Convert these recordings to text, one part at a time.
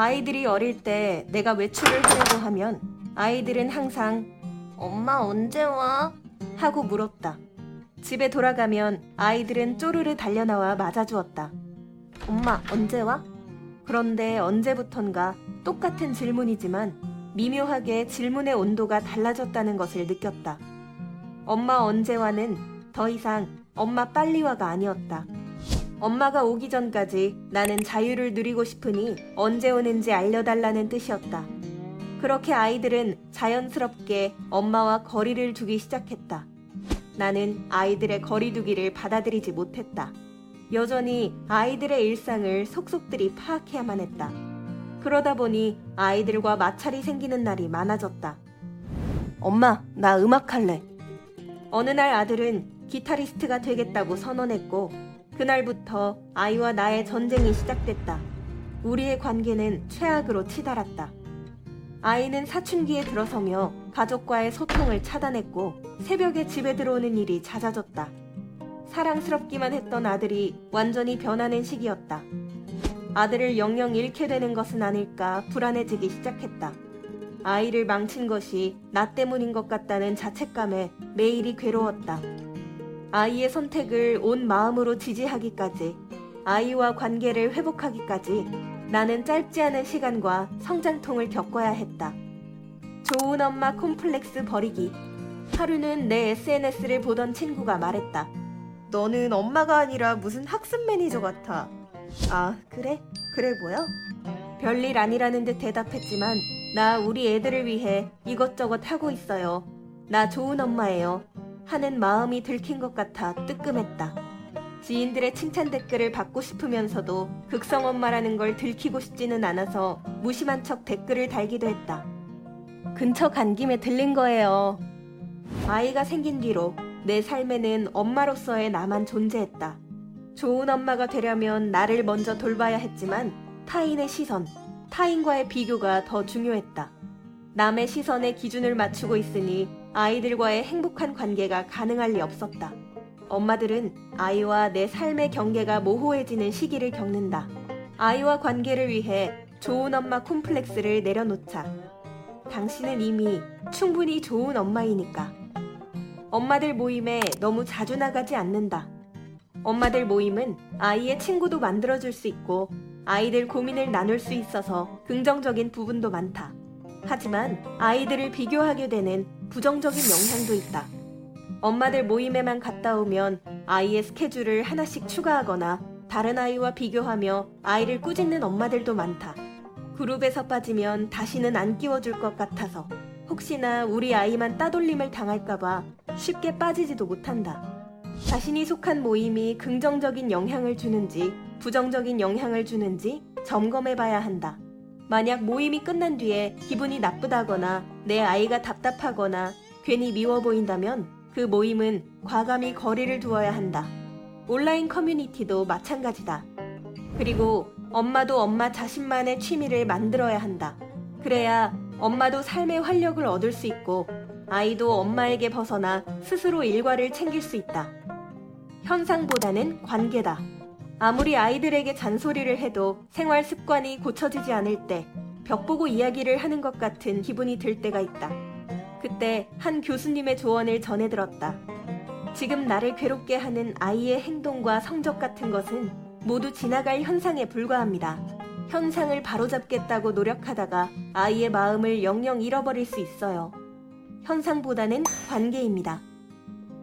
아이들이 어릴 때 내가 외출을 하려고 하면 아이들은 항상 엄마 언제 와? 하고 물었다. 집에 돌아가면 아이들은 쪼르르 달려나와 맞아주었다. 엄마 언제 와? 그런데 언제부턴가 똑같은 질문이지만 미묘하게 질문의 온도가 달라졌다는 것을 느꼈다. 엄마 언제 와는 더 이상 엄마 빨리 와가 아니었다. 엄마가 오기 전까지 나는 자유를 누리고 싶으니 언제 오는지 알려달라는 뜻이었다. 그렇게 아이들은 자연스럽게 엄마와 거리를 두기 시작했다. 나는 아이들의 거리두기를 받아들이지 못했다. 여전히 아이들의 일상을 속속들이 파악해야만 했다. 그러다 보니 아이들과 마찰이 생기는 날이 많아졌다. 엄마, 나 음악할래. 어느 날 아들은 기타리스트가 되겠다고 선언했고, 그날부터 아이와 나의 전쟁이 시작됐다. 우리의 관계는 최악으로 치달았다. 아이는 사춘기에 들어서며 가족과의 소통을 차단했고 새벽에 집에 들어오는 일이 잦아졌다. 사랑스럽기만 했던 아들이 완전히 변하는 시기였다. 아들을 영영 잃게 되는 것은 아닐까 불안해지기 시작했다. 아이를 망친 것이 나 때문인 것 같다는 자책감에 매일이 괴로웠다. 아이의 선택을 온 마음으로 지지하기까지, 아이와 관계를 회복하기까지 나는 짧지 않은 시간과 성장통을 겪어야 했다. 좋은 엄마 콤플렉스 버리기. 하루는 내 SNS를 보던 친구가 말했다. 너는 엄마가 아니라 무슨 학습 매니저 같아. 아, 그래? 그래 보여? 별일 아니라는 듯 대답했지만 나 우리 애들을 위해 이것저것 하고 있어요. 나 좋은 엄마예요. 하는 마음이 들킨 것 같아 뜨끔했다. 지인들의 칭찬 댓글을 받고 싶으면서도 극성 엄마라는 걸 들키고 싶지는 않아서 무심한 척 댓글을 달기도 했다. 근처 간 김에 들린 거예요. 아이가 생긴 뒤로 내 삶에는 엄마로서의 나만 존재했다. 좋은 엄마가 되려면 나를 먼저 돌봐야 했지만 타인의 시선, 타인과의 비교가 더 중요했다. 남의 시선에 기준을 맞추고 있으니 아이들과의 행복한 관계가 가능할 리 없었다. 엄마들은 아이와 내 삶의 경계가 모호해지는 시기를 겪는다. 아이와 관계를 위해 좋은 엄마 콤플렉스를 내려놓자. 당신은 이미 충분히 좋은 엄마이니까. 엄마들 모임에 너무 자주 나가지 않는다. 엄마들 모임은 아이의 친구도 만들어줄 수 있고 아이들 고민을 나눌 수 있어서 긍정적인 부분도 많다. 하지만 아이들을 비교하게 되는 부정적인 영향도 있다. 엄마들 모임에만 갔다 오면 아이의 스케줄을 하나씩 추가하거나 다른 아이와 비교하며 아이를 꾸짖는 엄마들도 많다. 그룹에서 빠지면 다시는 안 끼워줄 것 같아서 혹시나 우리 아이만 따돌림을 당할까봐 쉽게 빠지지도 못한다. 자신이 속한 모임이 긍정적인 영향을 주는지 부정적인 영향을 주는지 점검해 봐야 한다. 만약 모임이 끝난 뒤에 기분이 나쁘다거나 내 아이가 답답하거나 괜히 미워 보인다면 그 모임은 과감히 거리를 두어야 한다. 온라인 커뮤니티도 마찬가지다. 그리고 엄마도 엄마 자신만의 취미를 만들어야 한다. 그래야 엄마도 삶의 활력을 얻을 수 있고 아이도 엄마에게 벗어나 스스로 일과를 챙길 수 있다. 현상보다는 관계다. 아무리 아이들에게 잔소리를 해도 생활 습관이 고쳐지지 않을 때 벽 보고 이야기를 하는 것 같은 기분이 들 때가 있다. 그때 한 교수님의 조언을 전해 들었다. 지금 나를 괴롭게 하는 아이의 행동과 성적 같은 것은 모두 지나갈 현상에 불과합니다. 현상을 바로잡겠다고 노력하다가 아이의 마음을 영영 잃어버릴 수 있어요. 현상보다는 관계입니다.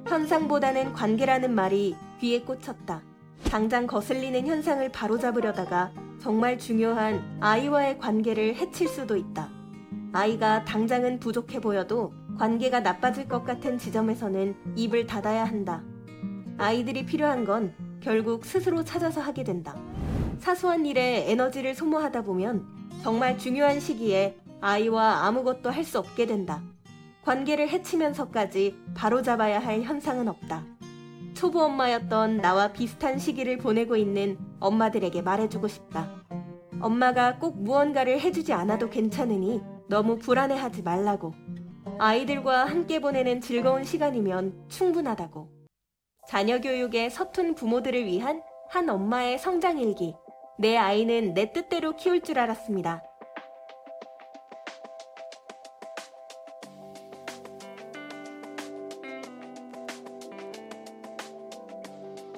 현상보다는 관계라는 말이 귀에 꽂혔다. 당장 거슬리는 현상을 바로잡으려다가 정말 중요한 아이와의 관계를 해칠 수도 있다. 아이가 당장은 부족해 보여도 관계가 나빠질 것 같은 지점에서는 입을 닫아야 한다. 아이들이 필요한 건 결국 스스로 찾아서 하게 된다. 사소한 일에 에너지를 소모하다 보면 정말 중요한 시기에 아이와 아무것도 할 수 없게 된다. 관계를 해치면서까지 바로잡아야 할 현상은 없다. 초보 엄마였던 나와 비슷한 시기를 보내고 있는 엄마들에게 말해주고 싶다. 엄마가 꼭 무언가를 해주지 않아도 괜찮으니 너무 불안해하지 말라고. 아이들과 함께 보내는 즐거운 시간이면 충분하다고. 자녀 교육에 서툰 부모들을 위한 한 엄마의 성장일기. 내 아이는 내 뜻대로 키울 줄 알았습니다.